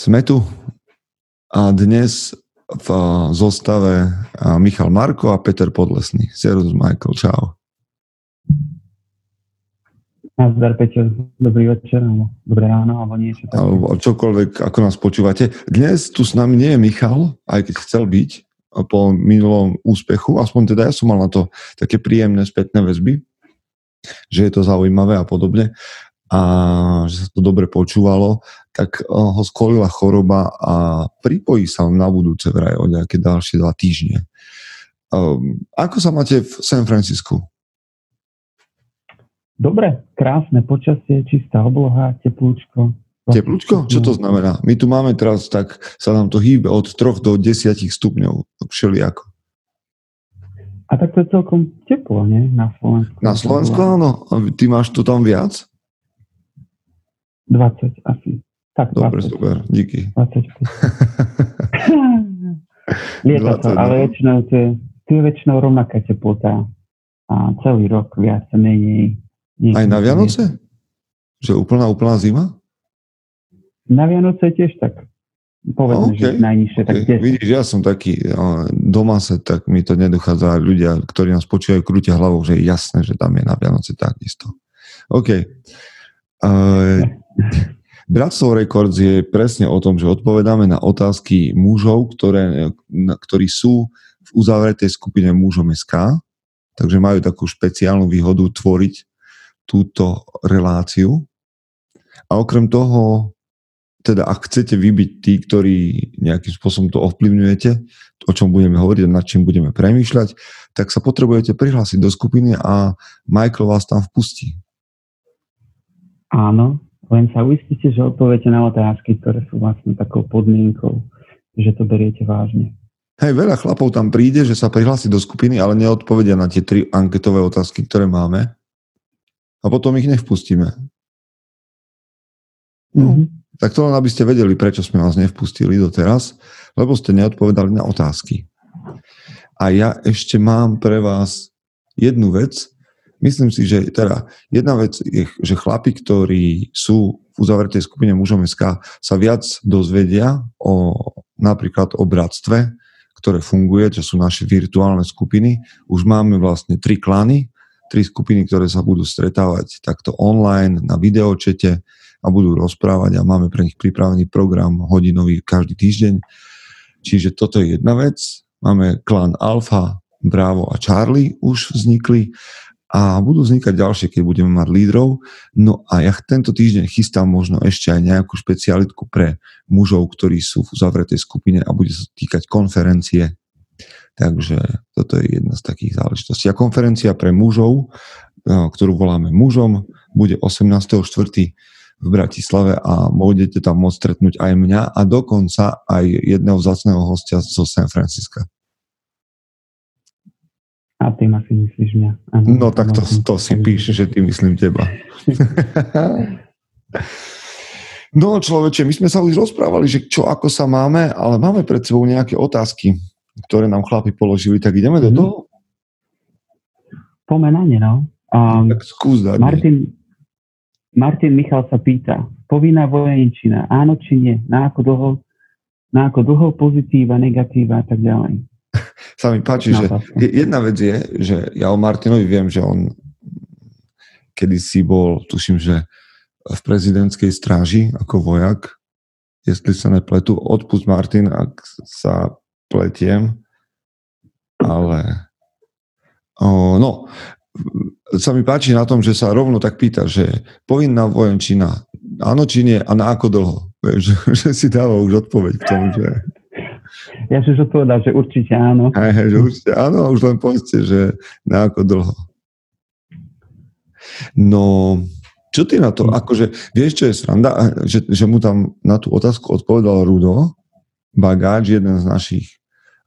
sme tu a dnes v zostave Michal Marko a Peter Podlesný. Servus Michael, čau. Nazdar, Peťo, dobrý večer, alebo dobré ráno, alebo niečo také. Alebo čokoľvek, ako nás počúvate. Dnes tu s nami nie je Michal, aj keď chcel byť po minulom úspechu, aspoň teda ja som mal na to také príjemné spätné väzby, že je to zaujímavé a podobne a že sa to dobre počúvalo, tak eh, ho skolila choroba a pripojí sa na budúce vraj o nejaké ďalšie dva týždne. Um, ako sa máte v San Francisku? Dobre, krásne počasie, čistá obloha, teplúčko. Teplúčko? Čo to znamená? My tu máme teraz, tak sa nám to hýbe od 3 do 10 stupňov, všelijako. A tak to je celkom teplo, nie? Na Slovensku. Na Slovensku, áno. A ty máš to tam viac? 20 asi. Tak, Dobre, 20. super, díky. 25. Lieta to, ale väčšinou to je, to je väčšinou rovnaká teplota a celý rok viac menej. Aj na Vianoce? Že úplná, úplná zima? Na Vianoce tiež tak. Povedzme, okay. že najnižšie okay. tak 10. Vidíš, ja som taký doma sa, tak mi to nedochádza ľudia, ktorí nás počúvajú, krútia hlavou, že je jasné, že tam je na Vianoce takisto. OK. Uh, Bratstvo Records je presne o tom, že odpovedáme na otázky mužov, ktoré, ktorí sú v uzavretej skupine mužom SK, takže majú takú špeciálnu výhodu tvoriť túto reláciu. A okrem toho, teda ak chcete vybiť tí, ktorí nejakým spôsobom to ovplyvňujete, o čom budeme hovoriť a nad čím budeme premýšľať, tak sa potrebujete prihlásiť do skupiny a Michael vás tam vpustí. Áno, len sa uistite, že odpoviete na otázky, ktoré sú vlastne takou podmienkou, že to beriete vážne. Hej, veľa chlapov tam príde, že sa prihlási do skupiny, ale neodpovedia na tie tri anketové otázky, ktoré máme. A potom ich nevpustíme. Mm-hmm. Tak to len, aby ste vedeli, prečo sme vás nevpustili doteraz, lebo ste neodpovedali na otázky. A ja ešte mám pre vás jednu vec, Myslím si, že teda jedna vec je, že chlapi, ktorí sú v uzavretej skupine mužom SK, sa viac dozvedia o napríklad o bratstve, ktoré funguje, čo sú naše virtuálne skupiny. Už máme vlastne tri klany, tri skupiny, ktoré sa budú stretávať takto online na videočete a budú rozprávať a máme pre nich pripravený program hodinový každý týždeň. Čiže toto je jedna vec. Máme klan Alfa, Bravo a Charlie už vznikli a budú vznikať ďalšie, keď budeme mať lídrov. No a ja tento týždeň chystám možno ešte aj nejakú špecialitku pre mužov, ktorí sú v uzavretej skupine a bude sa týkať konferencie. Takže toto je jedna z takých záležitostí. A konferencia pre mužov, no, ktorú voláme mužom, bude 18.4. v Bratislave a budete tam môcť stretnúť aj mňa a dokonca aj jedného vzácného hostia zo San Francisca. A ty ma si myslíš mňa. Ano, no tak to, to si píše, že ty myslím teba. no človeče, my sme sa už rozprávali, že čo ako sa máme, ale máme pred sebou nejaké otázky, ktoré nám chlapi položili, tak ideme do mhm. toho? Poďme na ne, no. Um, tak skús dať. Martin, Martin Michal sa pýta, povinná vojenčina, áno či nie, na ako dlho, na ako dlho pozitíva, negatíva a tak ďalej sa mi páči, že jedna vec je, že ja o Martinovi viem, že on kedysi bol, tuším, že v prezidentskej stráži ako vojak, jestli sa nepletu, odpust Martin, ak sa pletiem, ale o, no, sa mi páči na tom, že sa rovno tak pýta, že povinná vojenčina, áno či nie a na ako dlho? Že, že si dáva už odpoveď k tomu, že ja už odpovedal, že určite áno. Aj, že určite áno, už len povedzte, že na ako dlho. No, čo ty na to? Hm. Akože, vieš, čo je sranda? Že, že mu tam na tú otázku odpovedal Rudo Bagáč, jeden z našich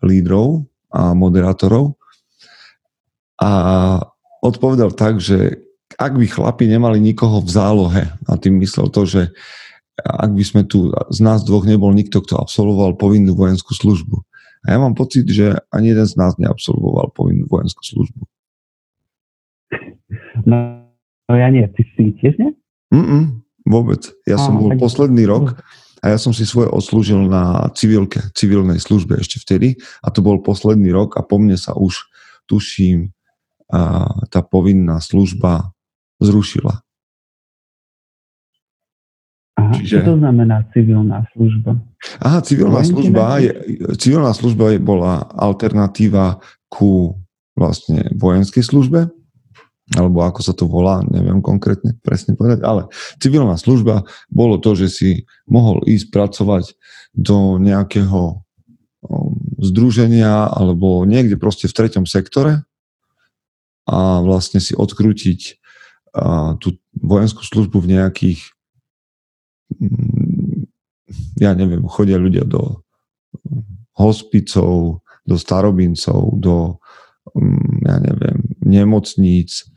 lídrov a moderátorov. A odpovedal tak, že ak by chlapi nemali nikoho v zálohe, a tým myslel to, že ak by sme tu z nás dvoch nebol nikto, kto absolvoval povinnú vojenskú službu. A ja mám pocit, že ani jeden z nás neabsolvoval povinnú vojenskú službu. No, no ja nie, ty si tiež nie? Mm-mm. Vôbec. Ja som bol posledný rok a ja som si svoje odslúžil na civilke, civilnej službe ešte vtedy a to bol posledný rok a po mne sa už, tuším, a tá povinná služba zrušila. Čiže... čo to znamená civilná služba? Aha, civilná služba, je, civilná služba bola alternatíva ku vlastne vojenskej službe, alebo ako sa to volá, neviem konkrétne presne povedať, ale civilná služba bolo to, že si mohol ísť pracovať do nejakého um, združenia alebo niekde proste v treťom sektore a vlastne si odkrútiť tú vojenskú službu v nejakých ja neviem, chodia ľudia do hospicov, do starobincov, do um, ja neviem, nemocníc,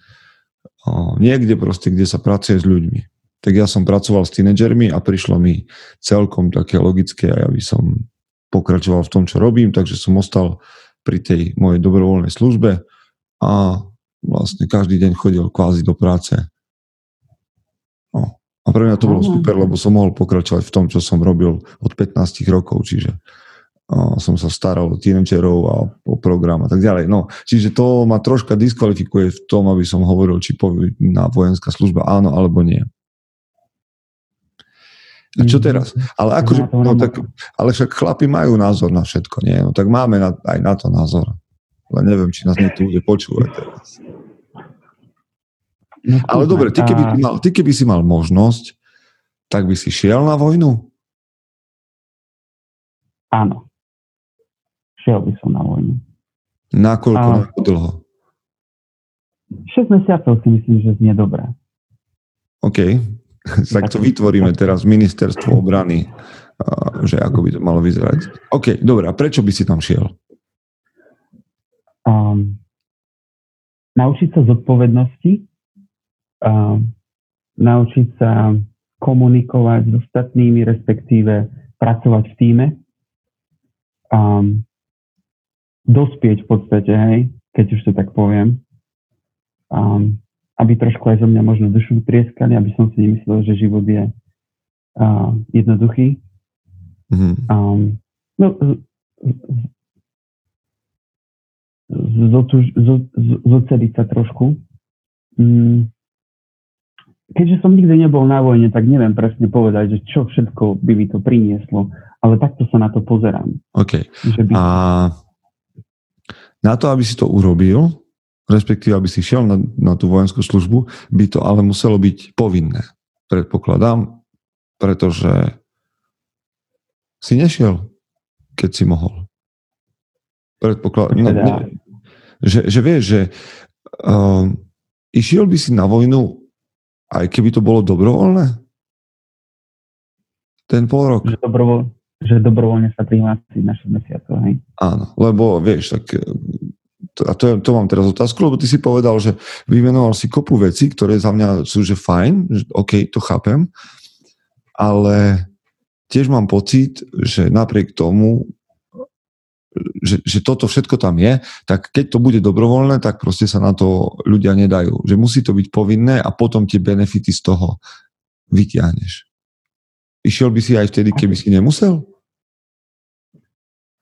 niekde proste, kde sa pracuje s ľuďmi. Tak ja som pracoval s tínedžermi a prišlo mi celkom také logické ja by som pokračoval v tom, čo robím, takže som ostal pri tej mojej dobrovoľnej službe a vlastne každý deň chodil kvázi do práce. A pre mňa to bolo super, lebo som mohol pokračovať v tom, čo som robil od 15 rokov, čiže a som sa staral o tínedžerov a o program a tak ďalej. No, čiže to ma troška diskvalifikuje v tom, aby som hovoril, či na vojenská služba áno alebo nie. A čo teraz? Ale akože, no tak, ale však chlapi majú názor na všetko, nie? No tak máme na, aj na to názor. Ale neviem, či nás niekto bude počúvať teraz. No, ale dobre, ty keby, ty, mal, ty keby si mal možnosť, tak by si šiel na vojnu? Áno šiel by som na vojnu. Nakoľko, a... ako dlho? 6 mesiacov si myslím, že znie dobré. OK. tak to vytvoríme teraz ministerstvo obrany, že ako by to malo vyzerať. OK, dobre. A prečo by si tam šiel? Um, naučiť sa zodpovednosti, um, naučiť sa komunikovať s ostatnými, respektíve pracovať v týme, um, dospieť v podstate, hej, keď už to tak poviem. Um, aby trošku aj zo mňa možno dušu trieskali, aby som si nemyslel, že život je uh, jednoduchý. Mm-hmm. Um, no, zoceliť sa trošku. Um, keďže som nikdy nebol na vojne, tak neviem presne povedať, že čo všetko by mi to prinieslo, ale takto sa na to pozerám. OK. By... A na to, aby si to urobil, respektíve aby si šiel na, na tú vojenskú službu, by to ale muselo byť povinné. Predpokladám, pretože si nešiel, keď si mohol. Predpokladám, no, ne, že, že vieš, že uh, išiel by si na vojnu, aj keby to bolo dobrovoľné? Ten pol rok. Že dobrovoľ, že dobrovoľne sa prihlásiť na 6 mesiacov, hej? Áno, lebo vieš, tak a to, to mám teraz otázku, lebo ty si povedal, že vymenoval si kopu veci, ktoré za mňa sú, že fajn, že OK, to chápem, ale tiež mám pocit, že napriek tomu, že, že toto všetko tam je, tak keď to bude dobrovoľné, tak proste sa na to ľudia nedajú. Že musí to byť povinné a potom tie benefity z toho vytiahneš. Išiel by si aj vtedy, keby si nemusel?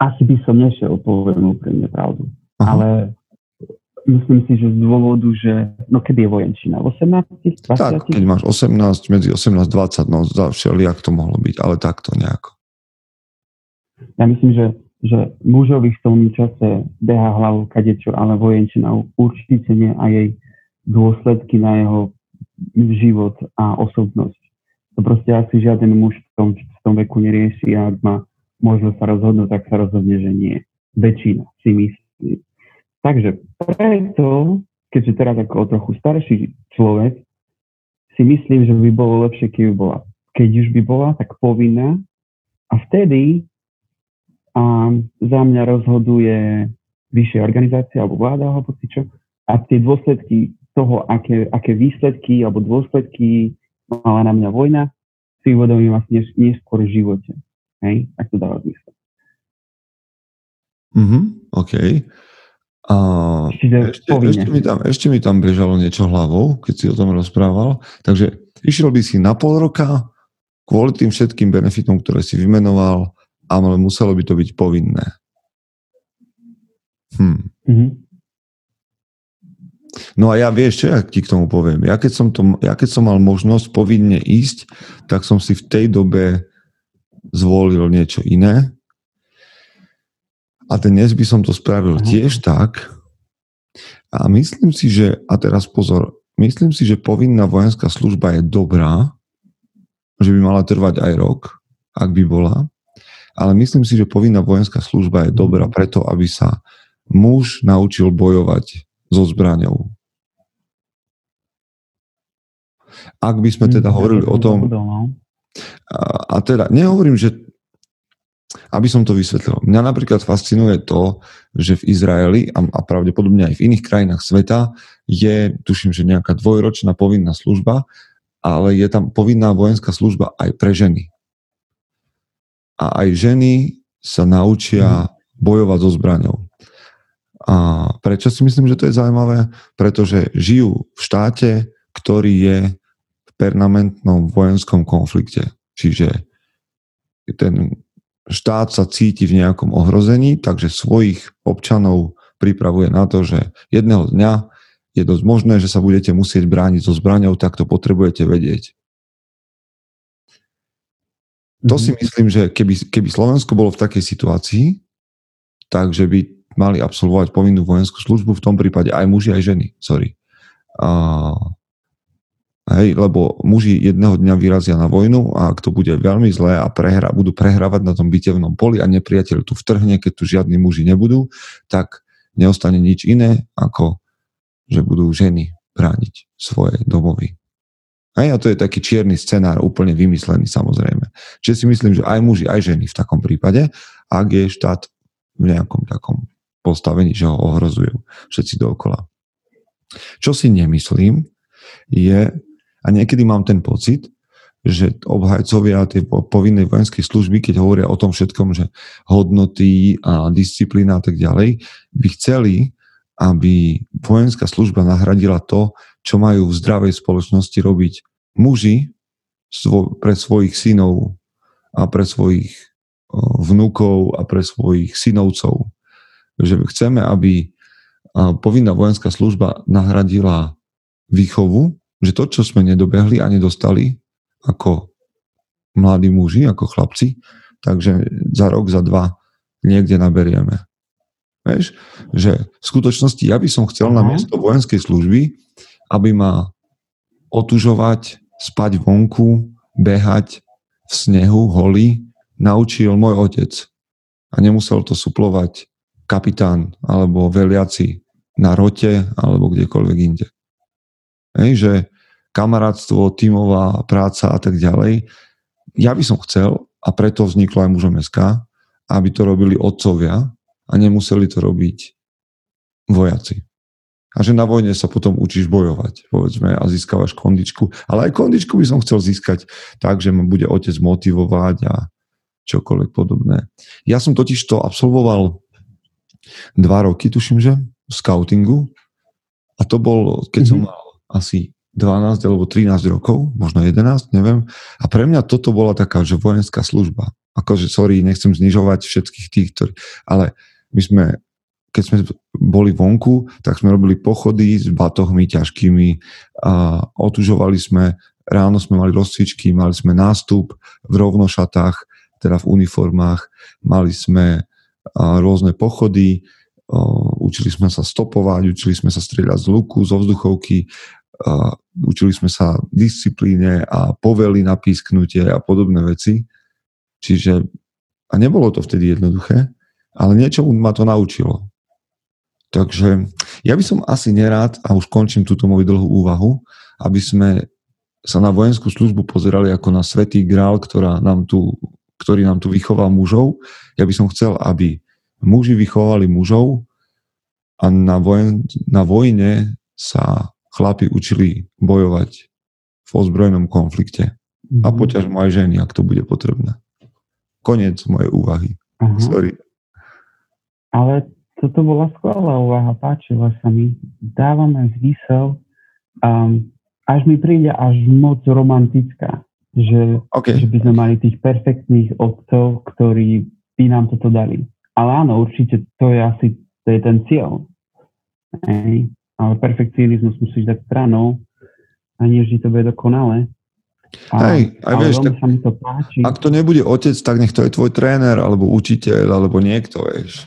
Asi by som nešiel, poviem úprimne pravdu. Aha. Ale myslím si, že z dôvodu, že no kedy je vojenčina? 18? 20? Tak, keď máš 18, medzi 18 20, no všelijak to mohlo byť, ale takto nejako. Ja myslím, že, že mužovi v tom čase beha hlavu kadečo, ale vojenčina určite nie a jej dôsledky na jeho život a osobnosť to proste asi žiaden muž v tom, v tom veku nerieši a ak má možnosť sa rozhodnúť, tak sa rozhodne, že nie. Väčšina si myslí. Takže preto, keďže teraz ako trochu starší človek, si myslím, že by bolo lepšie, keby bola. Keď už by bola, tak povinná. A vtedy a za mňa rozhoduje vyššia organizácia alebo vláda alebo čo. A tie dôsledky toho, aké, aké výsledky alebo dôsledky mala na mňa vojna, si uvedomím vlastne neskôr v živote. Hej? Ak to dáva zmysel. Mhm, OK. A ešte, ešte, mi tam, ešte mi tam bežalo niečo hlavou, keď si o tom rozprával. Takže Išiel by si na pol roka kvôli tým všetkým benefitom, ktoré si vymenoval, ale muselo by to byť povinné. Hm. Mm-hmm. No a ja vieš, čo ja ti k tomu poviem. Ja keď, som to, ja keď som mal možnosť povinne ísť, tak som si v tej dobe zvolil niečo iné. A dnes by som to spravil uh-huh. tiež tak. A myslím si, že, a teraz pozor, myslím si, že povinná vojenská služba je dobrá, že by mala trvať aj rok, ak by bola. Ale myslím si, že povinná vojenská služba je dobrá preto, aby sa muž naučil bojovať so zbraňou. Ak by sme teda hm, hovorili o tom... No. A, a teda nehovorím, že aby som to vysvetlil. Mňa napríklad fascinuje to, že v Izraeli a, a pravdepodobne aj v iných krajinách sveta je, tuším, že nejaká dvojročná povinná služba, ale je tam povinná vojenská služba aj pre ženy. A aj ženy sa naučia hm. bojovať so zbraňou. A prečo si myslím, že to je zaujímavé? Pretože žijú v štáte, ktorý je v permanentnom vojenskom konflikte. Čiže ten štát sa cíti v nejakom ohrození, takže svojich občanov pripravuje na to, že jedného dňa je dosť možné, že sa budete musieť brániť so zbraňou, tak to potrebujete vedieť. To si mhm. myslím, že keby, keby Slovensko bolo v takej situácii, takže by mali absolvovať povinnú vojenskú službu, v tom prípade aj muži, aj ženy. Sorry. A, hej, lebo muži jedného dňa vyrazia na vojnu a ak to bude veľmi zlé a prehra, budú prehrávať na tom bitevnom poli a nepriateľ tu vtrhne, keď tu žiadni muži nebudú, tak neostane nič iné, ako že budú ženy brániť svoje domovy. Hej, a to je taký čierny scenár, úplne vymyslený samozrejme. Čiže si myslím, že aj muži, aj ženy v takom prípade, ak je štát v nejakom takom postavení, že ho ohrozujú všetci dookola. Čo si nemyslím, je, a niekedy mám ten pocit, že obhajcovia tej povinnej vojenskej služby, keď hovoria o tom všetkom, že hodnoty a disciplína a tak ďalej, by chceli, aby vojenská služba nahradila to, čo majú v zdravej spoločnosti robiť muži pre svojich synov a pre svojich vnúkov a pre svojich synovcov že chceme, aby povinná vojenská služba nahradila výchovu, že to, čo sme nedobehli a nedostali ako mladí muži, ako chlapci, takže za rok, za dva niekde naberieme. Vieš, že v skutočnosti ja by som chcel na mhm. miesto vojenskej služby, aby ma otužovať, spať vonku, behať v snehu, holý, naučil môj otec. A nemusel to suplovať kapitán alebo veliaci na rote alebo kdekoľvek inde. Hej, že kamarátstvo, tímová práca a tak ďalej. Ja by som chcel, a preto vzniklo aj mužom SK, aby to robili otcovia a nemuseli to robiť vojaci. A že na vojne sa potom učíš bojovať, povedzme, a získavaš kondičku. Ale aj kondičku by som chcel získať tak, že ma bude otec motivovať a čokoľvek podobné. Ja som totiž to absolvoval dva roky, tuším, že, v scoutingu. A to bol, keď mm-hmm. som mal asi 12 alebo 13 rokov, možno 11, neviem. A pre mňa toto bola taká, že vojenská služba. Akože, sorry, nechcem znižovať všetkých tých, ktorí... Ale my sme, keď sme boli vonku, tak sme robili pochody s batohmi ťažkými a otužovali sme, ráno sme mali rozcvičky, mali sme nástup v rovnošatách, teda v uniformách, mali sme rôzne pochody, učili sme sa stopovať, učili sme sa strieľať z luku, zo vzduchovky, učili sme sa disciplíne a povely na písknutie a podobné veci. Čiže, a nebolo to vtedy jednoduché, ale niečo ma to naučilo. Takže ja by som asi nerád, a už končím túto moju dlhú úvahu, aby sme sa na vojenskú službu pozerali ako na svetý grál, ktorá nám tu ktorý nám tu vychoval mužov. Ja by som chcel, aby muži vychovali mužov a na, vojen, na vojne sa chlapi učili bojovať v ozbrojenom konflikte. Mm-hmm. A mhm. poťažmo aj ženy, ak to bude potrebné. Koniec mojej úvahy. Uh-huh. Sorry. Ale toto bola skvelá úvaha, páčila sa mi. Dávame zmysel. Um, až mi príde až moc romantická, že, okay. že by sme mali tých perfektných otcov, ktorí by nám toto dali. Ale áno, určite to je asi to je ten cieľ. Hej. Ale perfekcionizmus musíš dať stranou a nie vždy to bude dokonale. A, Hej, aj vieš, tak, sa mi to páči. ak to nebude otec, tak nech to je tvoj tréner, alebo učiteľ, alebo niekto, vieš.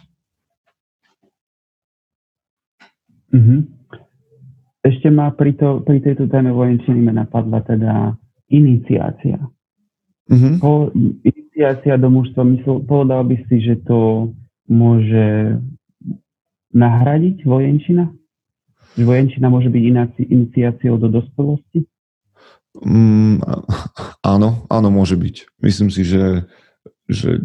Uh-huh. Ešte ma pri, to, pri tejto téme vojenčiny napadla teda iniciácia. Uh-huh. Po, iniciácia do mužstva, povedal by si, že to môže nahradiť vojenčina? Že vojenčina môže byť iniciáciou do dospelosti? Mm, áno, áno, môže byť. Myslím si, že, že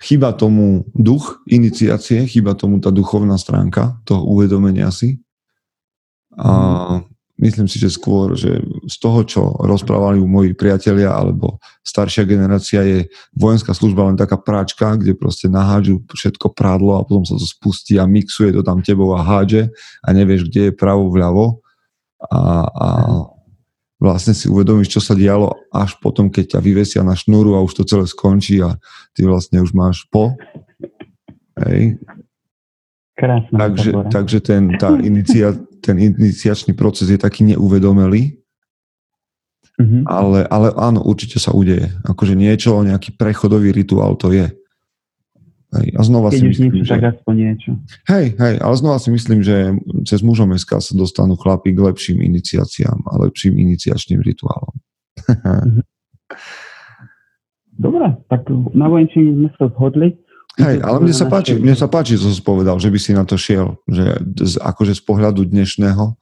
chýba tomu duch iniciácie, chýba tomu tá duchovná stránka toho uvedomenia si. A mhm. myslím si, že skôr, že z toho, čo rozprávali moji priatelia alebo staršia generácia je vojenská služba len taká práčka, kde proste nahádžu všetko prádlo a potom sa to spustí a mixuje to tam tebou a hádže a nevieš, kde je pravo, vľavo. A, a vlastne si uvedomíš, čo sa dialo až potom, keď ťa vyvesia na šnúru a už to celé skončí a ty vlastne už máš po. Hej. Krásne. Takže, takže ten, tá inicia, ten iniciačný proces je taký neuvedomelý, mm-hmm. ale, ale áno, určite sa udeje. Akože niečo, nejaký prechodový rituál to je. Hej, a znova Keď si myslím, niečo, že... tak aspoň niečo. Hej, hej, ale znova si myslím, že cez mužom SK sa dostanú chlapí k lepším iniciáciám a lepším iniciačným rituálom. Mhm. Dobre, tak na vojenčine sme sa zhodli. Hej, ale mne sa, páči, mne sa páči, čo si povedal, že by si na to šiel. Že z, akože z pohľadu dnešného,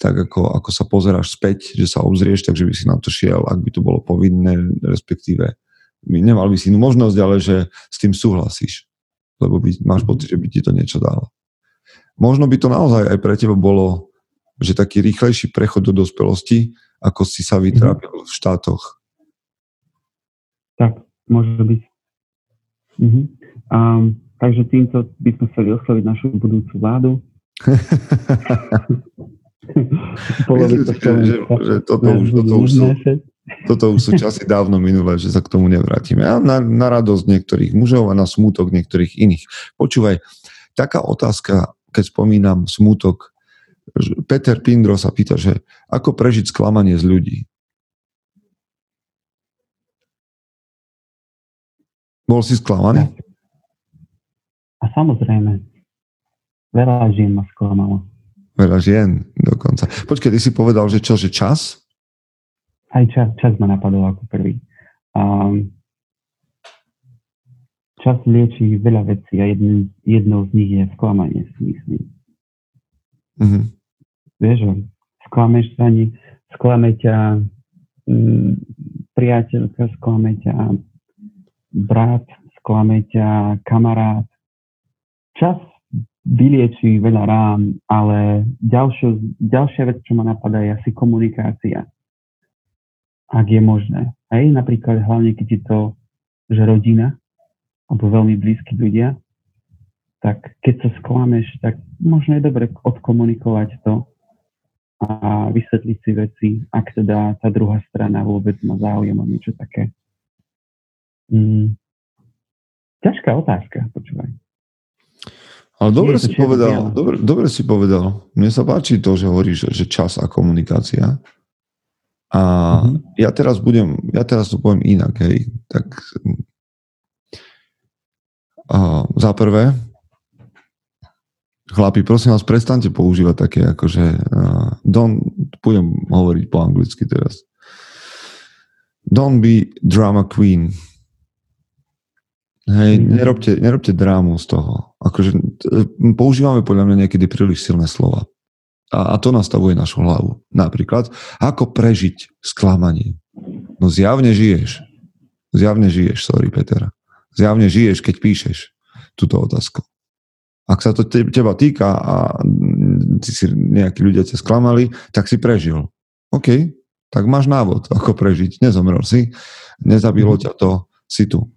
tak ako, ako sa pozeráš späť, že sa obzrieš, takže by si na to šiel, ak by to bolo povinné, respektíve nemal by si inú možnosť, ale že s tým súhlasíš, lebo by, máš pocit, že by ti to niečo dalo. Možno by to naozaj aj pre teba bolo, že taký rýchlejší prechod do dospelosti, ako si sa vytrápil v štátoch. Tak, môže byť. Mhm. Um, takže týmto by sme chceli osloviť našu budúcu vládu. Že, že, že toto, už, toto, už sú, toto už sú časy dávno minulé, že sa k tomu nevrátime. A na, na radosť niektorých mužov a na smútok niektorých iných. Počúvaj, taká otázka, keď spomínam smútok, Peter Pindro sa pýta, že ako prežiť sklamanie z ľudí? Bol si sklamaný? A samozrejme. Veľa žien ma sklamalo. Veľa žien dokonca. Počkej, ty si povedal, že čo, že čas? Aj čas, čas ma napadol ako prvý. Um, čas lieči veľa vecí a jedný, jednou z nich je sklamanie, si myslím. Mm-hmm. Vieš, sklameš sa ani, sklame ťa mm, priateľka, sklame ťa brat, sklame ťa kamarát. Čas vyliečí veľa rán, ale ďalšia, ďalšia vec, čo ma napadá, je asi komunikácia ak je možné. Hej, napríklad hlavne keď je to, že rodina, alebo veľmi blízki ľudia, tak keď sa sklameš, tak možno je dobre odkomunikovať to a vysvetliť si veci, ak teda tá druhá strana vôbec má záujem o niečo také. Mm. Ťažká otázka, počúvaj. Ale dobre si povedal, dobre, dobre si povedal. Mne sa páči to, že hovoríš, že čas a komunikácia. A mm-hmm. ja teraz budem, ja teraz to poviem inak, hej. Tak a za prvé, chlapi, prosím vás, prestante používať také akože uh, don't, budem hovoriť po anglicky teraz. Don't be drama queen. Hej, mm. nerobte, nerobte drámu z toho. Akože používame podľa mňa niekedy príliš silné slova. A, a to nastavuje našu hlavu. Napríklad, ako prežiť sklamanie? No zjavne žiješ. Zjavne žiješ, sorry Peter. Zjavne žiješ, keď píšeš túto otázku. Ak sa to teba týka a si, si nejakí ľudia ťa sklamali, tak si prežil. OK, tak máš návod, ako prežiť. Nezomrel si, nezabilo ťa to, si tu.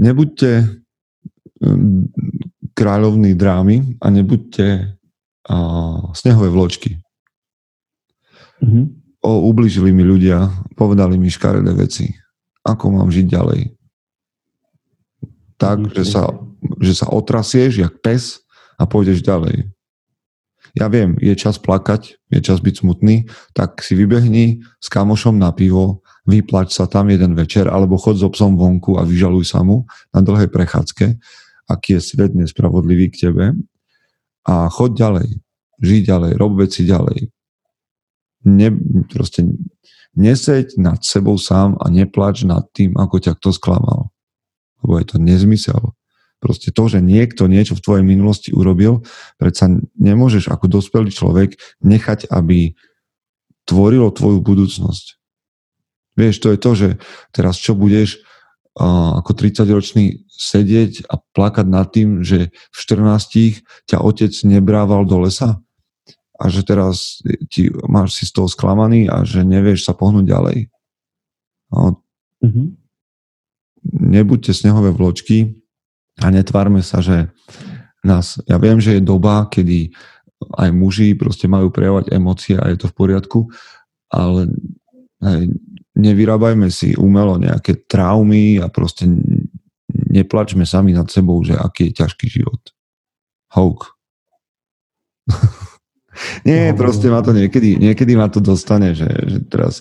Nebuďte mm, kráľovní drámy a nebuďte snehové vločky. Mm-hmm. O, ubližili mi ľudia, povedali mi škaredé veci. Ako mám žiť ďalej? Tak, že sa, že sa otrasieš jak pes a pôjdeš ďalej. Ja viem, je čas plakať, je čas byť smutný, tak si vybehni s kamošom na pivo, vyplač sa tam jeden večer, alebo chod so psom vonku a vyžaluj sa mu na dlhej prechádzke, aký je svet nespravodlivý k tebe a chod ďalej, žij ďalej, rob veci ďalej. Ne, proste neseď nad sebou sám a neplač nad tým, ako ťa kto sklamal. Lebo je to nezmysel. Proste to, že niekto niečo v tvojej minulosti urobil, predsa nemôžeš ako dospelý človek nechať, aby tvorilo tvoju budúcnosť. Vieš, to je to, že teraz čo budeš ako 30-ročný sedieť a plakať nad tým, že v 14 ťa otec nebrával do lesa a že teraz ti, máš si z toho sklamaný a že nevieš sa pohnúť ďalej. No, mm-hmm. Nebuďte snehové vločky, a netvárme sa, že nás, ja viem, že je doba, kedy aj muži proste majú prejavovať emócie a je to v poriadku, ale nevyrábajme si umelo nejaké traumy a proste neplačme sami nad sebou, že aký je ťažký život. Houk. Nie, proste ma to niekedy, niekedy ma to dostane, že, že teraz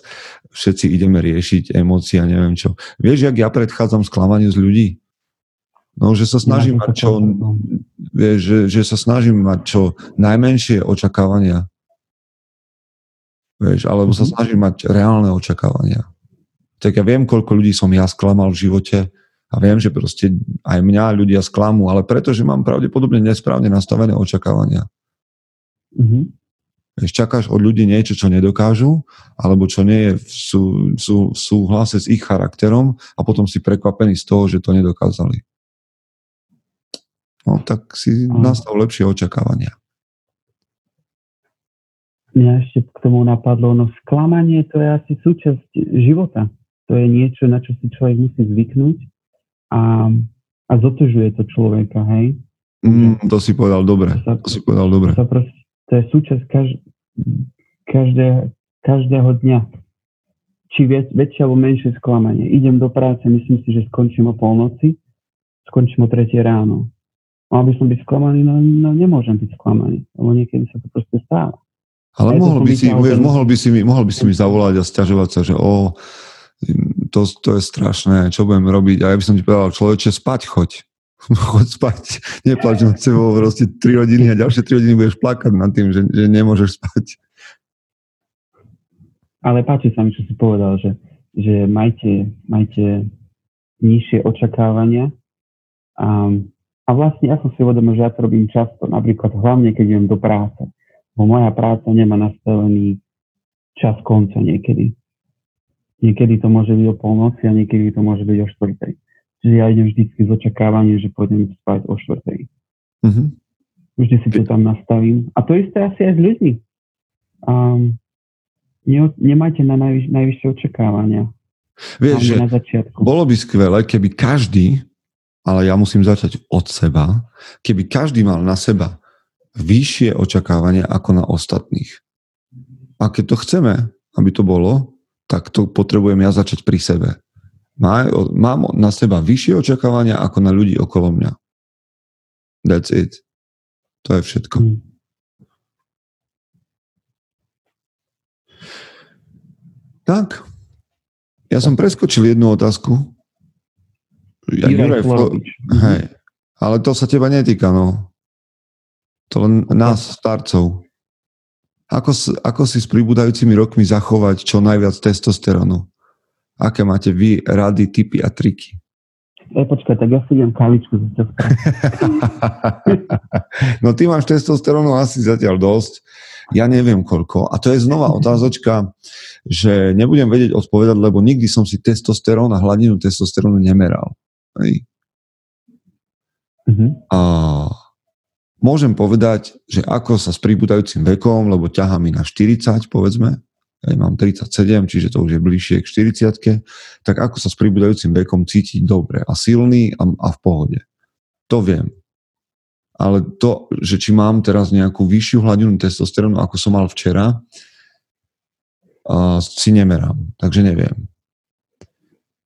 všetci ideme riešiť emócie a neviem čo. Vieš, jak ja predchádzam sklamaniu z ľudí? No, že sa snažím mať čo, vieš, že, že sa snažím mať čo najmenšie očakávania. Vieš, alebo sa mhm. snažím mať reálne očakávania. Tak ja viem, koľko ľudí som ja sklamal v živote a viem, že proste aj mňa ľudia sklamú, ale pretože mám pravdepodobne nesprávne nastavené očakávania. Mm-hmm. Vieš, čakáš od ľudí niečo, čo nedokážu, alebo čo nie je v, sú, sú, v súhlase s ich charakterom a potom si prekvapený z toho, že to nedokázali no tak si nastav lepšie očakávania. Mňa ešte k tomu napadlo, no sklamanie to je asi súčasť života. To je niečo, na čo si človek musí zvyknúť a, a zotužuje to človeka, hej? Mm, to si povedal dobre. To, sa, to si povedal dobre. To, proste, to je súčasť kaž, každé, každého dňa. Či viac, väčšie alebo menšie sklamanie. Idem do práce, myslím si, že skončím o polnoci, skončím o tretie ráno Mal by som byť sklamaný, no, no nemôžem byť sklamaný, lebo niekedy sa to proste stáva. Ale mohol by, si, vieš, mohol, by si mi, mohol by si mi zavolať a stiažovať sa, že o, to, to je strašné, čo budem robiť? A ja by som ti povedal, človeče, spať choď. choď spať, neplač nad sebou proste 3 hodiny a ďalšie 3 hodiny budeš plakať nad tým, že, že nemôžeš spať. Ale páči sa mi, čo si povedal, že, že majte, majte nižšie očakávania a a vlastne ja som si uvedomil, že ja to robím často, napríklad hlavne, keď idem do práce. Bo moja práca nemá nastavený čas konca niekedy. Niekedy to môže byť o polnoci a niekedy to môže byť o štvrtej. Čiže ja idem vždycky s očakávaním, že pôjdem spať o štvrtej. Mm-hmm. Vždy si to tam nastavím. A to isté asi aj s ľuďmi. Um, ne, nemajte na najvyš, najvyššie očakávania. Vieš, že na začiatku. bolo by skvelé, keby každý ale ja musím začať od seba. Keby každý mal na seba vyššie očakávania ako na ostatných. A keď to chceme, aby to bolo, tak to potrebujem ja začať pri sebe. Mám na seba vyššie očakávania ako na ľudí okolo mňa. That's it. To je všetko. Hmm. Tak. Ja som preskočil jednu otázku, ja, Juraj Flo... Hej. Ale to sa teba netýka, no. To len nás, starcov. Ako, ako si s pribúdajúcimi rokmi zachovať čo najviac testosterónu? Aké máte vy rady, typy a triky? E, počkaj, tak ja si idem kávičku No ty máš testosterónu asi zatiaľ dosť. Ja neviem koľko. A to je znova otázočka, že nebudem vedieť odpovedať, lebo nikdy som si testosterón a hladinu testosterónu nemeral. Hej. Mm-hmm. A môžem povedať, že ako sa s pribúdajúcim vekom, lebo ťahá mi na 40, povedzme, ja mám 37, čiže to už je bližšie k 40 tak ako sa s pribúdajúcim vekom cítiť dobre a silný a, a v pohode. To viem. Ale to, že či mám teraz nejakú vyššiu hladinu testosterónu, ako som mal včera, si nemerám, takže neviem.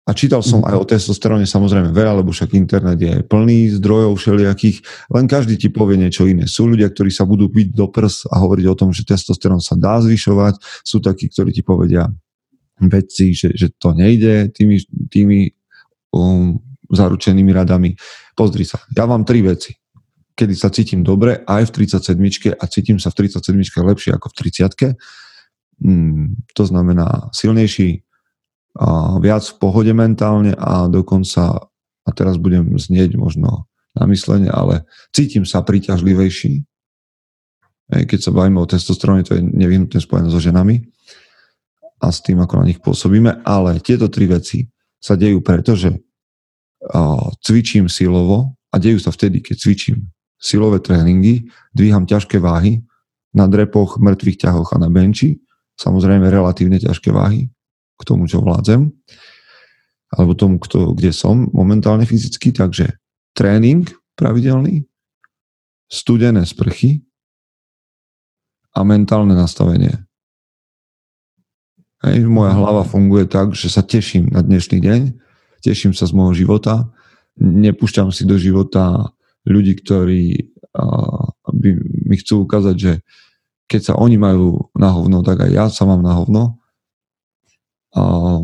A čítal som aj o testosteróne samozrejme veľa, lebo však internet je plný zdrojov všelijakých, len každý ti povie niečo iné. Sú ľudia, ktorí sa budú byť do prs a hovoriť o tom, že testosterón sa dá zvyšovať, sú takí, ktorí ti povedia vedci, že, že to nejde tými, tými um, zaručenými radami. Pozri sa, ja mám tri veci. Kedy sa cítim dobre aj v 37 a cítim sa v 37 lepšie ako v 30 hmm, to znamená silnejší a viac v pohode mentálne a dokonca, a teraz budem znieť možno namyslenie, ale cítim sa príťažlivejší. Keď sa bavíme o testosteróne, to je nevyhnutne spojené so ženami a s tým, ako na nich pôsobíme, ale tieto tri veci sa dejú preto, že cvičím silovo a dejú sa vtedy, keď cvičím silové tréningy, dvíham ťažké váhy na drepoch, mŕtvych ťahoch a na benči, samozrejme relatívne ťažké váhy, k tomu, čo vládzem, alebo tomu, kto, kde som momentálne fyzicky, takže tréning pravidelný, studené sprchy a mentálne nastavenie. Hej, moja hlava funguje tak, že sa teším na dnešný deň, teším sa z môjho života, nepúšťam si do života ľudí, ktorí uh, by mi chcú ukázať, že keď sa oni majú na hovno, tak aj ja sa mám na hovno a,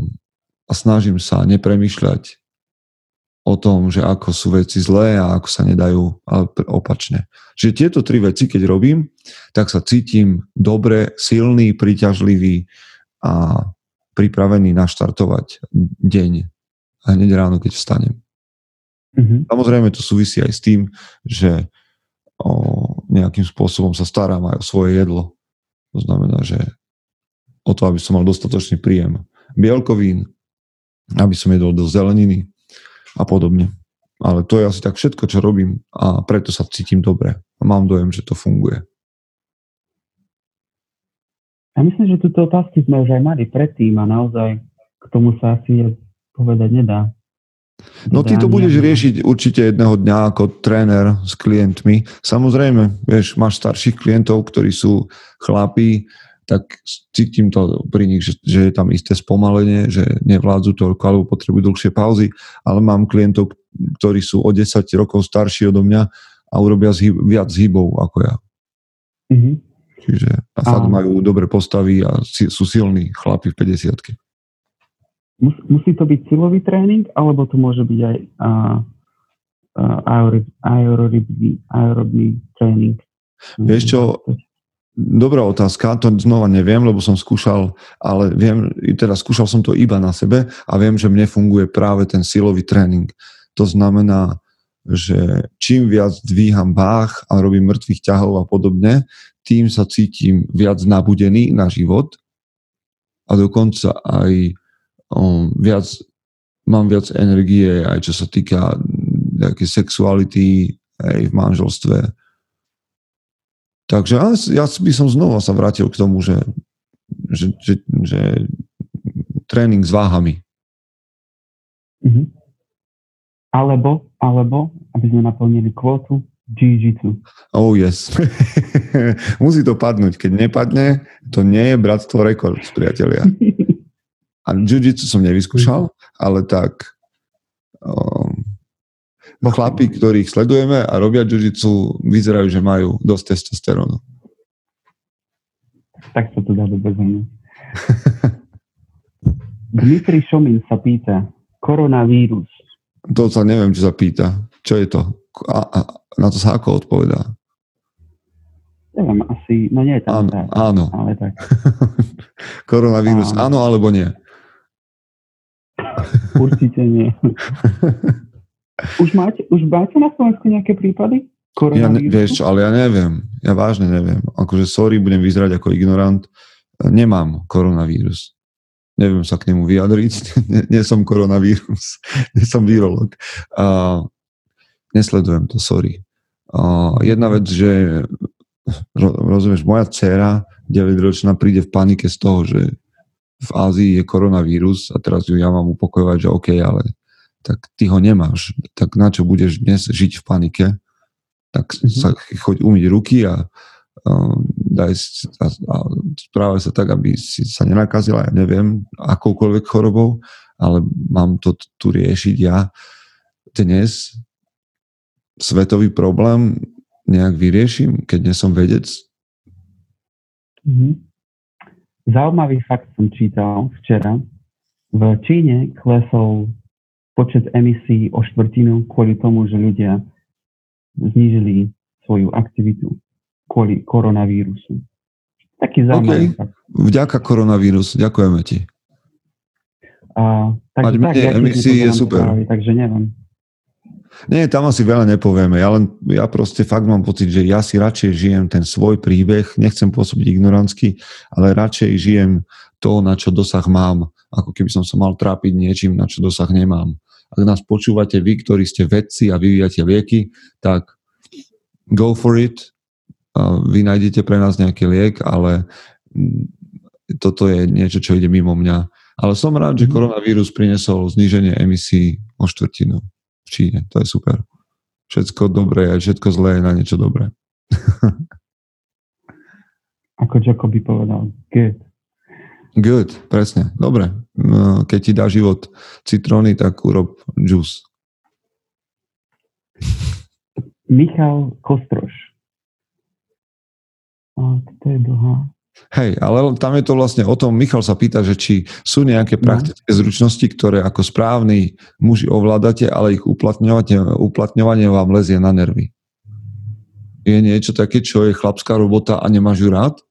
snažím sa nepremýšľať o tom, že ako sú veci zlé a ako sa nedajú, opačne. Čiže tieto tri veci, keď robím, tak sa cítim dobre, silný, príťažlivý a pripravený naštartovať deň hneď ráno, keď vstanem. Mm-hmm. Samozrejme to súvisí aj s tým, že o, nejakým spôsobom sa starám aj o svoje jedlo. To znamená, že o to, aby som mal dostatočný príjem bielkovín, aby som jedol do zeleniny a podobne. Ale to je asi tak všetko, čo robím a preto sa cítim dobre. A mám dojem, že to funguje. Ja myslím, že túto otázky sme už aj mali predtým a naozaj k tomu sa asi povedať nedá. No ty to budeš riešiť určite jedného dňa ako tréner s klientmi. Samozrejme, vieš, máš starších klientov, ktorí sú chlapí, tak cítim to pri nich, že, že je tam isté spomalenie, že nevládzu toľko alebo potrebujú dlhšie pauzy, ale mám klientov, ktorí sú o 10 rokov starší odo mňa a urobia zhyb, viac hybov ako ja. Mm-hmm. Čiže a fakt a... majú dobre postavy a sú silní chlapi v 50 Musí to byť silový tréning, alebo to môže byť aj uh, aerobný, aerobný tréning? Vieš čo, Dobrá otázka, to znova neviem, lebo som skúšal, ale viem, teda skúšal som to iba na sebe a viem, že mne funguje práve ten silový tréning. To znamená, že čím viac dvíham váh a robím mŕtvych ťahov a podobne, tým sa cítim viac nabudený na život a dokonca aj um, viac, mám viac energie, aj čo sa týka nejakej sexuality aj v manželstve Takže ja by som znova sa vrátil k tomu, že, že, že, že tréning s váhami. Mm-hmm. Alebo, alebo, aby sme naplnili kvotu, jiu-jitsu. Oh yes. Musí to padnúť. Keď nepadne, to nie je bratstvo rekord, priatelia. A jiu-jitsu som nevyskúšal, ale tak No chlapí, ktorých sledujeme a robia jiu vyzerajú, že majú dosť testosterónu. Tak sa to dá dobre zhrnúť. Dmitri Šomin sa pýta, koronavírus. To sa neviem, čo sa pýta. Čo je to? A, a, na to sa ako odpovedá? Neviem, asi, no nie je tam áno, tak, áno. ale tak. Koronavírus, áno. áno alebo nie? Určite nie. Už máte, už máte na Slovensku nejaké prípady? Ja ne, vieš čo, ale ja neviem. Ja vážne neviem. Akože sorry, budem vyzerať ako ignorant. Nemám koronavírus. Neviem sa k nemu vyjadriť. Nie, som koronavírus. Nie som virolog. Uh, nesledujem to, sorry. Uh, jedna vec, že rozumieš, moja dcera 9-ročná príde v panike z toho, že v Ázii je koronavírus a teraz ju ja mám upokojovať, že OK, ale tak ty ho nemáš. Tak na čo budeš dnes žiť v panike? Tak mm-hmm. sa choď umyť ruky a uh, daj a, a správaj sa tak, aby si sa nenakazila, ja neviem, akoukoľvek chorobou, ale mám to tu riešiť ja dnes svetový problém nejak vyrieším, keď nie som vedec? Mm-hmm. Zaujímavý fakt som čítal včera. V Číne klesol počet emisí o štvrtinu kvôli tomu, že ľudia znížili svoju aktivitu kvôli koronavírusu. Taký zaujímavý okay. Vďaka koronavírusu, ďakujeme ti. A, tak, Mať menej ja emisí je super. Práve, takže neviem. Nie, tam asi veľa nepovieme. Ja len, ja proste fakt mám pocit, že ja si radšej žijem ten svoj príbeh, nechcem pôsobiť ignorantsky, ale radšej žijem to, na čo dosah mám, ako keby som sa mal trápiť niečím, na čo dosah nemám. Ak nás počúvate vy, ktorí ste vedci a vyvíjate lieky, tak go for it. Vy nájdete pre nás nejaký liek, ale toto je niečo, čo ide mimo mňa. Ale som rád, že mhm. koronavírus priniesol zníženie emisí o štvrtinu v Číne. To je super. Všetko dobré a všetko zlé je na niečo dobré. Ako Joko by povedal, good. Good, presne. Dobre. No, keď ti dá život citróny, tak urob juice. Michal Kostroš. A to je dlhá. Hej, ale tam je to vlastne o tom, Michal sa pýta, že či sú nejaké no. praktické no. zručnosti, ktoré ako správni muži ovládate, ale ich uplatňovanie, uplatňovanie vám lezie na nervy. Je niečo také, čo je chlapská robota a nemáš ju rád?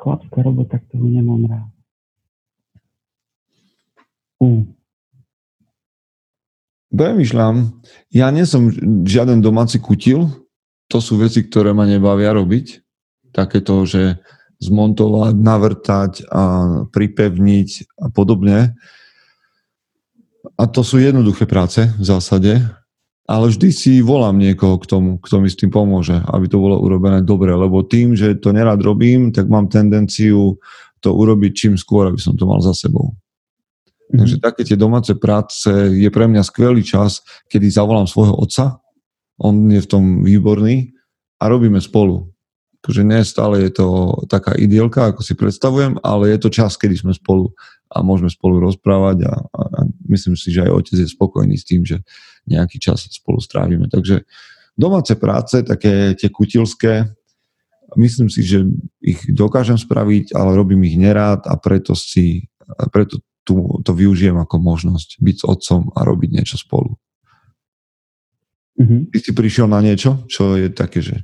Chlapská robota, ktorú nemám rád. Uh. Premýšľam, ja nie som žiaden domáci kutil, to sú veci, ktoré ma nebavia robiť. Takéto, že zmontovať, navrtať a pripevniť a podobne. A to sú jednoduché práce v zásade, ale vždy si volám niekoho k tomu, kto mi s tým pomôže, aby to bolo urobené dobre, lebo tým, že to nerad robím, tak mám tendenciu to urobiť čím skôr, aby som to mal za sebou. Mm-hmm. Takže také tie domáce práce je pre mňa skvelý čas, kedy zavolám svojho otca, on je v tom výborný a robíme spolu. Takže nie stále je to taká idielka, ako si predstavujem, ale je to čas, kedy sme spolu a môžeme spolu rozprávať a, a, a myslím si, že aj otec je spokojný s tým, že nejaký čas spolu strávime. Takže domáce práce, také tie kutilské, myslím si, že ich dokážem spraviť, ale robím ich nerád a preto si, preto tu, to využijem ako možnosť byť s otcom a robiť niečo spolu. Mm-hmm. Ty si prišiel na niečo, čo je také, že...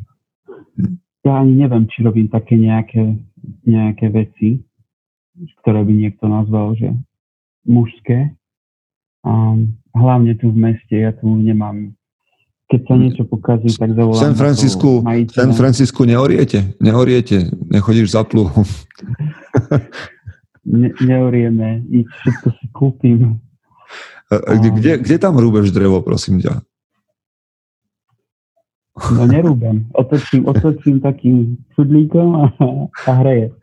Ja ani neviem, či robím také nejaké, nejaké veci, ktoré by niekto nazval, že mužské. A hlavne tu v meste, ja tu nemám keď sa niečo pokazí, tak zavolám. San Francisco, San Francisco neoriete? Neoriete? Nechodíš za pluhu? ne, neorieme, nič, všetko si kúpim. Kde, kde, kde tam rúbeš drevo, prosím ťa? No nerúbem. Otočím, otočím takým čudlíkom a, a hreje.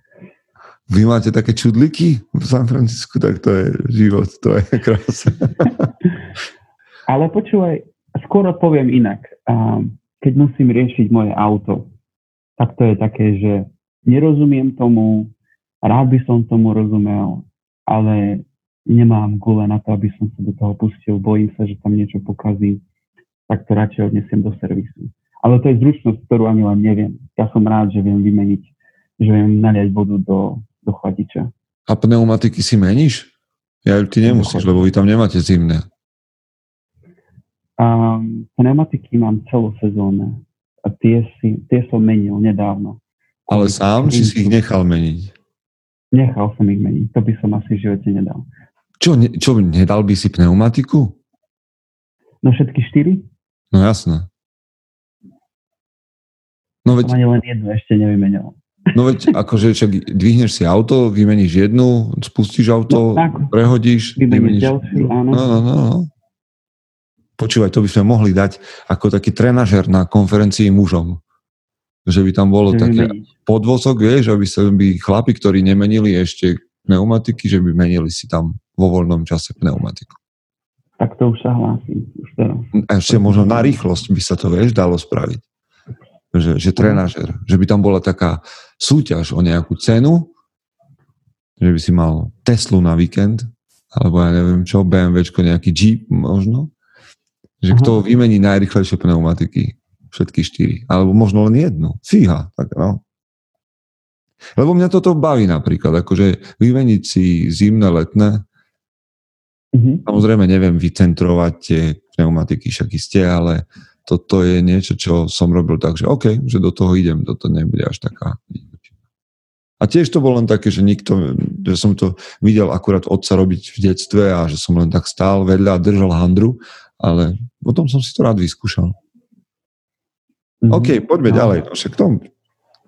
Vy máte také čudlíky v San Francisku, tak to je život, to je krásne. Ale počúvaj, skôr odpoviem inak. Keď musím riešiť moje auto, tak to je také, že nerozumiem tomu, rád by som tomu rozumel, ale nemám gule na to, aby som sa do toho pustil, bojím sa, že tam niečo pokazí, tak to radšej odnesiem do servisu. Ale to je zručnosť, ktorú ani len neviem. Ja som rád, že viem vymeniť, že viem naliať vodu do, do chladiča. A pneumatiky si meníš? Ja ty nemusíš, lebo vy tam nemáte zimné. Um, pneumatiky mám celosezónne. A tie, si, tie som menil nedávno. Ale sám, či si ich nechal meniť? Nechal som ich meniť. To by som asi v živote nedal. Čo, ne, čo nedal by si pneumatiku? No všetky štyri? No jasné. No veď, ani len jednu ešte nevymenil. No veď akože čak dvihneš si auto, vymeníš jednu, spustíš auto, no, prehodíš, vymeníš ďalšiu, áno. No, no, no, no. Počúvaj, to by sme mohli dať ako taký trenažer na konferencii mužom. Že by tam bolo že také podvozok, vieš, aby sa by chlapi, ktorí nemenili ešte pneumatiky, že by menili si tam vo voľnom čase pneumatiku. Tak to už sa hlásim. Už teraz. Ešte možno na rýchlosť by sa to, vieš, dalo spraviť. že, že trenažer, že by tam bola taká súťaž o nejakú cenu, že by si mal Teslu na víkend, alebo ja neviem čo, BMWčko, nejaký Jeep možno, že kto vymení najrychlejšie pneumatiky, všetky štyri, alebo možno len jednu, fíha, tak no. Lebo mňa toto baví napríklad, akože vymeniť si zimné, letné, Mm-hmm. Samozrejme neviem vycentrovať tie pneumatiky, však ste, ale toto je niečo, čo som robil tak, že OK, že do toho idem, toto nebude až taká a tiež to bolo len také, že nikto, že som to videl akurát otca robiť v detstve a že som len tak stál vedľa a držal handru, ale potom som si to rád vyskúšal. Mm-hmm. OK, poďme no. ďalej. No, však to,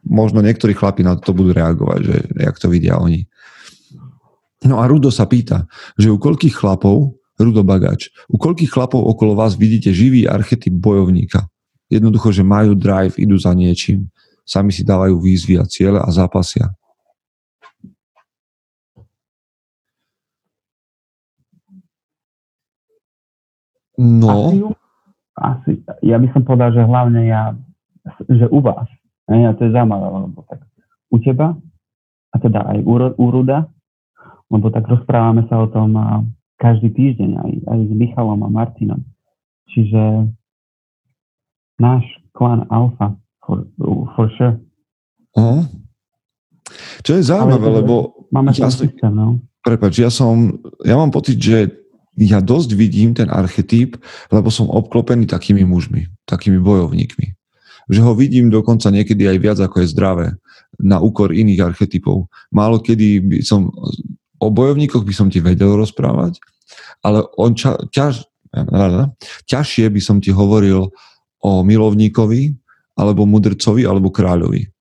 možno niektorí chlapi na to budú reagovať, že jak to vidia oni. No a Rudo sa pýta, že u koľkých chlapov, Rudo Bagač, u koľkých chlapov okolo vás vidíte živý archetyp bojovníka? Jednoducho, že majú drive, idú za niečím, sami si dávajú výzvy a ciele a zápasia. No. Asi, asi, ja by som povedal, že hlavne ja, že u vás, ne, a to je zaujímavé, lebo tak u teba, a teda aj u, u Ruda, lebo tak rozprávame sa o tom každý týždeň aj, aj s Michalom a Martinom. Čiže náš klan Alfa, for, for sure. Uh-huh. Čo je zaujímavé, Ale, lebo... Máme ja systém, no. Prepač, ja som, ja mám pocit, že ja dosť vidím ten archetyp, lebo som obklopený takými mužmi, takými bojovníkmi. Že ho vidím dokonca niekedy aj viac, ako je zdravé, na úkor iných archetypov. Málo kedy by som o bojovníkoch by som ti vedel rozprávať, ale on ča, ťaž, ťažšie by som ti hovoril o milovníkovi, alebo mudrcovi, alebo kráľovi.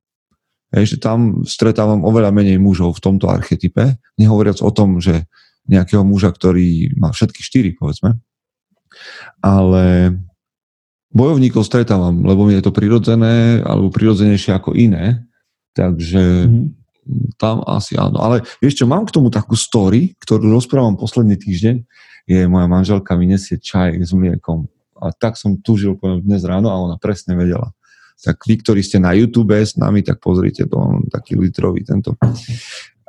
Hej, tam stretávam oveľa menej mužov v tomto archetype, nehovoriac o tom, že nejakého muža, ktorý má všetky štyri, povedzme. Ale bojovníkov stretávam, lebo mi je to prirodzené, alebo prirodzenejšie ako iné. Takže mm-hmm tam asi áno. Ale vieš čo, mám k tomu takú story, ktorú rozprávam posledný týždeň. Je moja manželka mi nesie čaj s mliekom. A tak som tužil dnes ráno a ona presne vedela. Tak vy, ktorí ste na YouTube s nami, tak pozrite to, on taký litrový tento.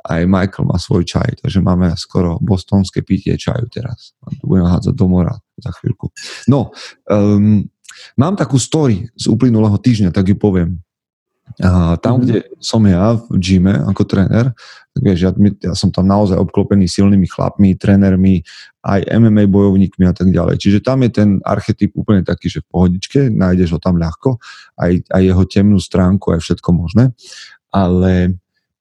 Aj Michael má svoj čaj, takže máme skoro bostonské pitie čaju teraz. Budeme hádzať do mora za chvíľku. No, um, mám takú story z uplynulého týždňa, tak ju poviem. A tam, mm-hmm. kde som ja v gyme ako tréner, tak vieš, ja, ja som tam naozaj obklopený silnými chlapmi, trénermi, aj MMA bojovníkmi a tak ďalej. Čiže tam je ten archetyp úplne taký, že v pohodičke, nájdeš ho tam ľahko, aj, aj jeho temnú stránku, aj všetko možné. Ale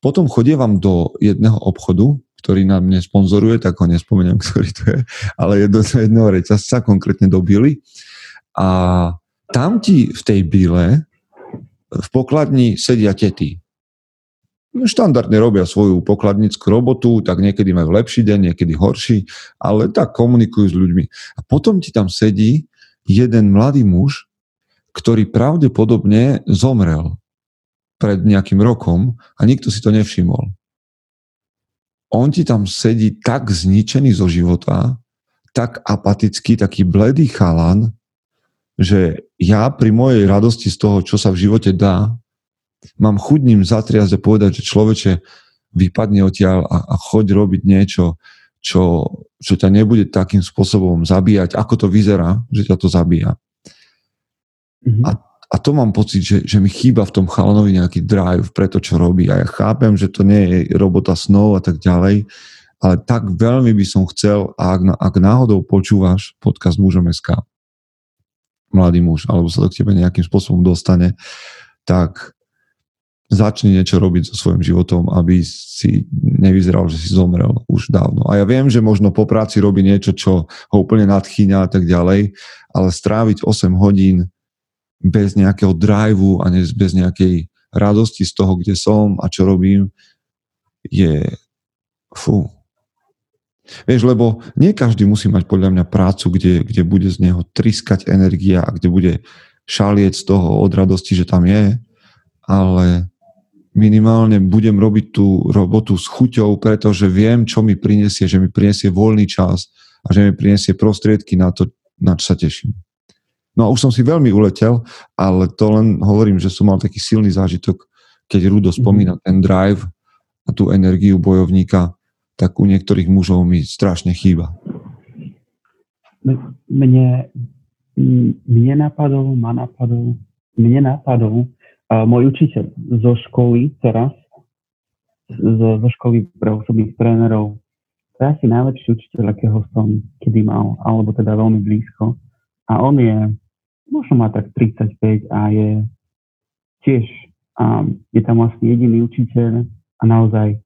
potom chodievam do jedného obchodu, ktorý nám mne sponzoruje, tak ho nespomeniem, ktorý to je, ale je do jedného reťazca, konkrétne do Bily. A tam ti v tej Bile v pokladni sedia tety. Štandardne robia svoju pokladnickú robotu, tak niekedy majú lepší deň, niekedy horší, ale tak komunikujú s ľuďmi. A potom ti tam sedí jeden mladý muž, ktorý pravdepodobne zomrel pred nejakým rokom a nikto si to nevšimol. On ti tam sedí tak zničený zo života, tak apatický, taký bledý chalan, že ja pri mojej radosti z toho, čo sa v živote dá, mám chuť ním zatriasť a povedať, že človeče vypadne odtiaľ a, a choď robiť niečo, čo, čo ťa nebude takým spôsobom zabíjať, ako to vyzerá, že ťa to zabíja. Mm-hmm. A, a to mám pocit, že, že mi chýba v tom chalanovi nejaký drive pre to, čo robí. A ja chápem, že to nie je robota snov a tak ďalej, ale tak veľmi by som chcel, ak, ak náhodou počúvaš podcast Mužom SK, mladý muž, alebo sa to k tebe nejakým spôsobom dostane, tak začni niečo robiť so svojím životom, aby si nevyzeral, že si zomrel už dávno. A ja viem, že možno po práci robí niečo, čo ho úplne nadchýňa a tak ďalej, ale stráviť 8 hodín bez nejakého driveu a bez nejakej radosti z toho, kde som a čo robím, je fú, Vieš, lebo nie každý musí mať podľa mňa prácu, kde, kde bude z neho triskať energia a kde bude šalieť z toho od radosti, že tam je, ale minimálne budem robiť tú robotu s chuťou, pretože viem, čo mi prinesie, že mi prinesie voľný čas a že mi prinesie prostriedky na to, na čo sa teším. No a už som si veľmi uletel, ale to len hovorím, že som mal taký silný zážitok, keď Rudo mhm. spomína ten drive a tú energiu bojovníka, tak u niektorých mužov mi strašne chýba. Mne, mne napadol, ma napadol, mne napadol uh, môj učiteľ zo školy teraz, zo, zo školy pre osobných trénerov, to je asi najlepší učiteľ, akého som kedy mal, alebo teda veľmi blízko. A on je, možno má tak 35 a je tiež, um, je tam vlastne jediný učiteľ a naozaj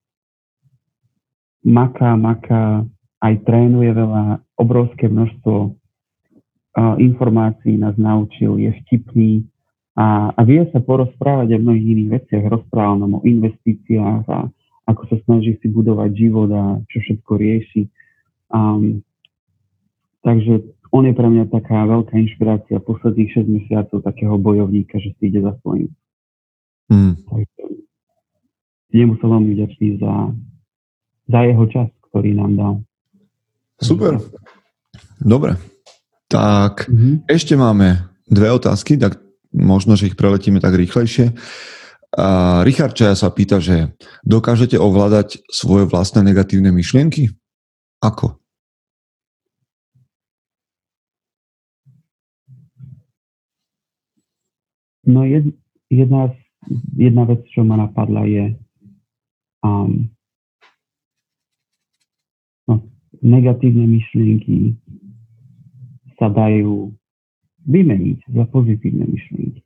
maká, maká, aj trénuje veľa, obrovské množstvo uh, informácií nás naučil, je vtipný a, a vie sa porozprávať o mnohých iných veciach. Rozprával nám o investíciách a ako sa snaží si budovať život a čo všetko rieši. Um, takže on je pre mňa taká veľká inšpirácia posledných 6 mesiacov takého bojovníka, že si ide za svojím. Mm. Takže nemusel veľmi vďačný za, za jeho čas, ktorý nám dal. Super. Dobre. Tak mm-hmm. ešte máme dve otázky, tak možno, že ich preletíme tak rýchlejšie. A Richard Čaja sa pýta, že dokážete ovládať svoje vlastné negatívne myšlienky? Ako? No jed, jedna, jedna vec, čo ma napadla je um, no, negatívne myšlienky sa dajú vymeniť za pozitívne myšlienky.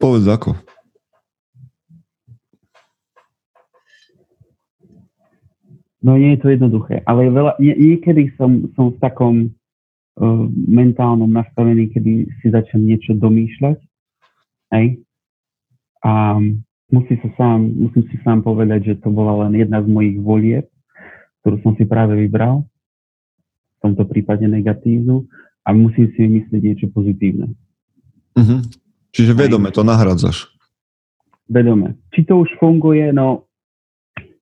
Povedz ako. No nie je to jednoduché, ale veľa, nie, niekedy som, som v takom uh, mentálnom nastavení, kedy si začnem niečo domýšľať. Hej? A musí sa sám, musím si sám povedať, že to bola len jedna z mojich volieb, ktorú som si práve vybral, v tomto prípade negatívnu, a musím si vymyslieť niečo pozitívne. Uh-huh. Čiže vedome to nahradzaš. Vedome. Či to už funguje, no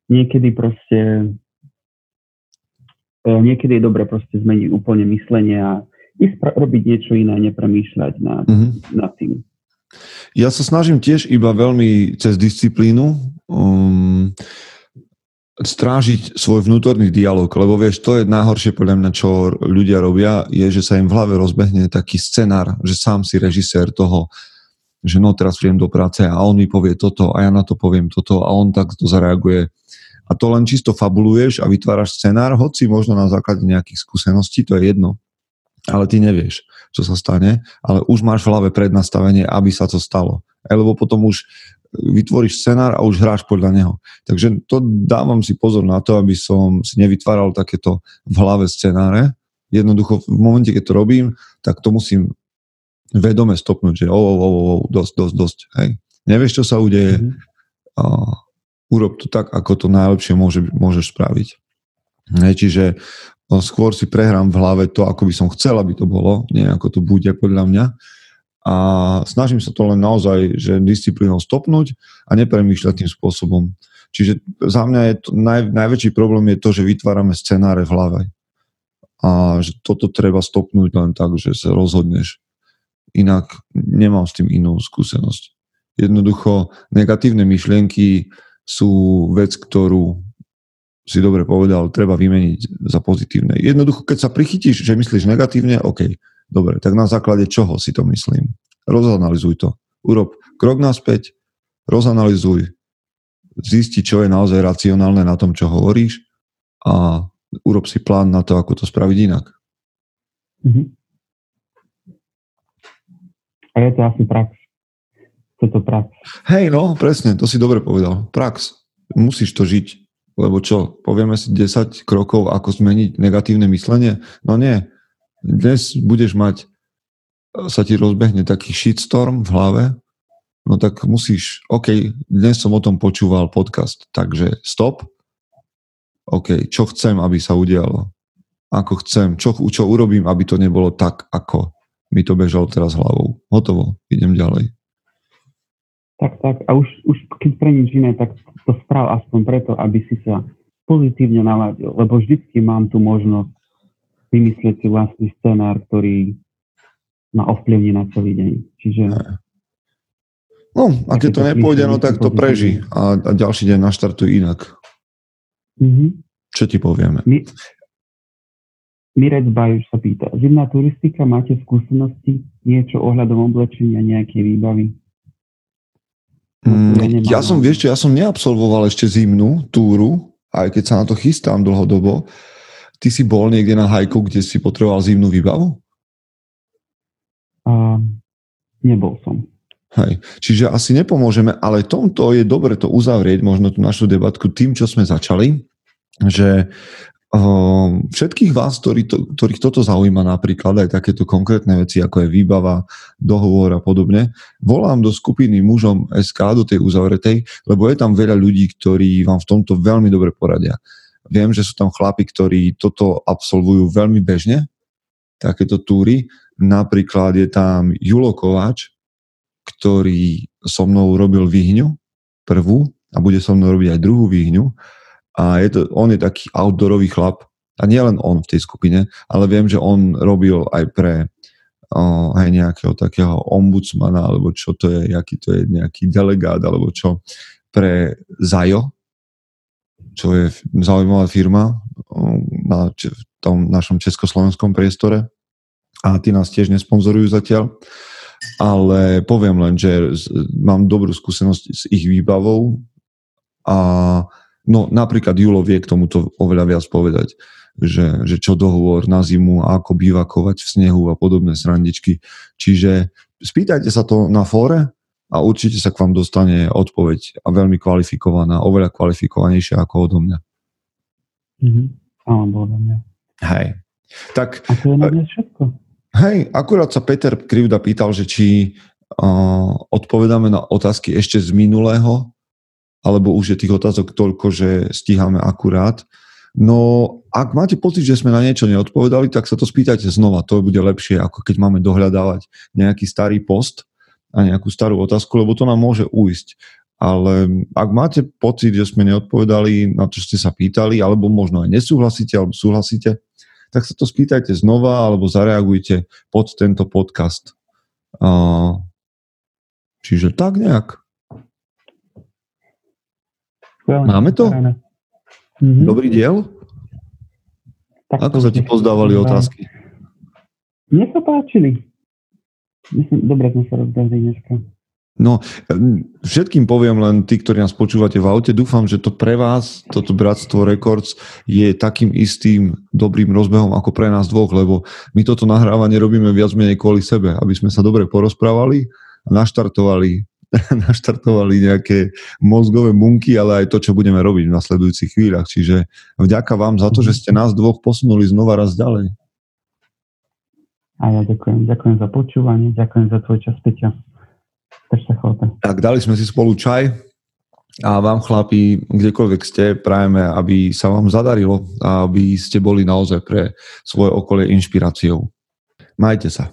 niekedy proste E, niekedy je dobre proste zmeniť úplne myslenie a ísť robiť niečo iné, nepremýšľať nad, mm-hmm. nad tým. Ja sa snažím tiež iba veľmi cez disciplínu um, strážiť svoj vnútorný dialog, lebo vieš, to je najhoršie podľa mňa, čo ľudia robia, je, že sa im v hlave rozbehne taký scenár, že sám si režisér toho, že no teraz prídem do práce a on mi povie toto a ja na to poviem toto a on takto zareaguje a to len čisto fabuluješ a vytváraš scenár, hoci možno na základe nejakých skúseností, to je jedno. Ale ty nevieš, čo sa stane, ale už máš v hlave prednastavenie, aby sa to stalo. Lebo potom už vytvoríš scenár a už hráš podľa neho. Takže to dávam si pozor na to, aby som si nevytváral takéto v hlave scenáre. Jednoducho v momente, keď to robím, tak to musím vedome stopnúť, že o, oh, oh, oh, dosť, dosť, dosť. Hej. Nevieš, čo sa udeje, mm-hmm urob to tak, ako to najlepšie môže, môžeš spraviť. Ne, čiže skôr si prehrám v hlave to, ako by som chcel, aby to bolo, nie ako to bude podľa mňa. A snažím sa to len naozaj, že disciplínou stopnúť a nepremýšľať tým spôsobom. Čiže za mňa je to, naj, najväčší problém je to, že vytvárame scenáre v hlave. A že toto treba stopnúť len tak, že sa rozhodneš. Inak nemám s tým inú skúsenosť. Jednoducho negatívne myšlienky sú vec, ktorú si dobre povedal, treba vymeniť za pozitívne. Jednoducho, keď sa prichytíš, že myslíš negatívne, OK, dobre, tak na základe čoho si to myslím? Rozanalizuj to. Urob krok naspäť, rozanalizuj, zisti, čo je naozaj racionálne na tom, čo hovoríš a urob si plán na to, ako to spraviť inak. Mm-hmm. A je to asi prax to prax. Hej, no, presne, to si dobre povedal. Prax. Musíš to žiť. Lebo čo, povieme si 10 krokov, ako zmeniť negatívne myslenie? No nie. Dnes budeš mať, sa ti rozbehne taký shitstorm v hlave, no tak musíš, OK, dnes som o tom počúval podcast, takže stop. OK, čo chcem, aby sa udialo? Ako chcem, čo, čo urobím, aby to nebolo tak, ako mi to bežalo teraz hlavou. Hotovo, idem ďalej. Tak, tak. A už, už keď pre nič iné, tak to správ aspoň preto, aby si sa pozitívne naladil. Lebo vždycky mám tu možnosť vymyslieť si vlastný scenár, ktorý ma ovplyvní na celý deň. Čiže... No, a keď to nepôjde, no tak to preží a, a ďalší deň naštartuj inak. Mm-hmm. Čo ti povieme? My, Mirec Bajuš sa pýta, zimná turistika, máte skúsenosti niečo ohľadom oblečenia, nejaké výbavy? Mm, ja som, vieš čo, ja som neabsolvoval ešte zimnú túru, aj keď sa na to chystám dlhodobo. Ty si bol niekde na hajku, kde si potreboval zimnú výbavu? Uh, nebol som. Hej. Čiže asi nepomôžeme, ale tomto je dobre to uzavrieť, možno tú našu debatku tým, čo sme začali, že všetkých vás, ktorý to, ktorých toto zaujíma napríklad aj takéto konkrétne veci, ako je výbava, dohovor a podobne, volám do skupiny mužom SK, do tej uzavretej, lebo je tam veľa ľudí, ktorí vám v tomto veľmi dobre poradia. Viem, že sú tam chlapi, ktorí toto absolvujú veľmi bežne, takéto túry. Napríklad je tam Julo Kováč, ktorý so mnou robil výhňu, prvú, a bude so mnou robiť aj druhú výhňu a je to, on je taký outdoorový chlap. A nie len on v tej skupine, ale viem, že on robil aj pre uh, aj nejakého takého ombudsmana, alebo čo to je, aký to je nejaký delegát, alebo čo, pre ZAJO, čo je zaujímavá firma na v tom našom československom priestore. A tí nás tiež nesponzorujú zatiaľ. Ale poviem len, že mám dobrú skúsenosť s ich výbavou a No napríklad Julo vie k tomuto oveľa viac povedať, že, že čo dohovor na zimu, ako bývakovať v snehu a podobné srandičky. Čiže spýtajte sa to na fóre a určite sa k vám dostane odpoveď a veľmi kvalifikovaná, oveľa kvalifikovanejšia ako odo mňa. Mm-hmm. Áno, odo mňa. Hej. Tak, a to je na všetko. Hej, akurát sa Peter Krivda pýtal, že či uh, odpovedáme na otázky ešte z minulého alebo už je tých otázok toľko, že stíhame akurát. No ak máte pocit, že sme na niečo neodpovedali, tak sa to spýtajte znova. To bude lepšie, ako keď máme dohľadávať nejaký starý post a nejakú starú otázku, lebo to nám môže ujsť. Ale ak máte pocit, že sme neodpovedali na čo ste sa pýtali, alebo možno aj nesúhlasíte, alebo súhlasíte, tak sa to spýtajte znova, alebo zareagujte pod tento podcast. čiže tak nejak. Máme to? Mm-hmm. Dobrý diel? Tak Ako sa ti pozdávali otázky? Mne sa páčili. Myslím, dobre sme sa rozdali dneska. No, všetkým poviem len tí, ktorí nás počúvate v aute, dúfam, že to pre vás, toto Bratstvo Records je takým istým dobrým rozbehom ako pre nás dvoch, lebo my toto nahrávanie robíme viac menej kvôli sebe, aby sme sa dobre porozprávali a naštartovali naštartovali nejaké mozgové bunky, ale aj to, čo budeme robiť v nasledujúcich chvíľach. Čiže vďaka vám za to, že ste nás dvoch posunuli znova raz ďalej. A ja ďakujem. Ďakujem za počúvanie, ďakujem za tvoj čas, Peťa. Tak dali sme si spolu čaj a vám chlapi, kdekoľvek ste, prajeme, aby sa vám zadarilo a aby ste boli naozaj pre svoje okolie inšpiráciou. Majte sa.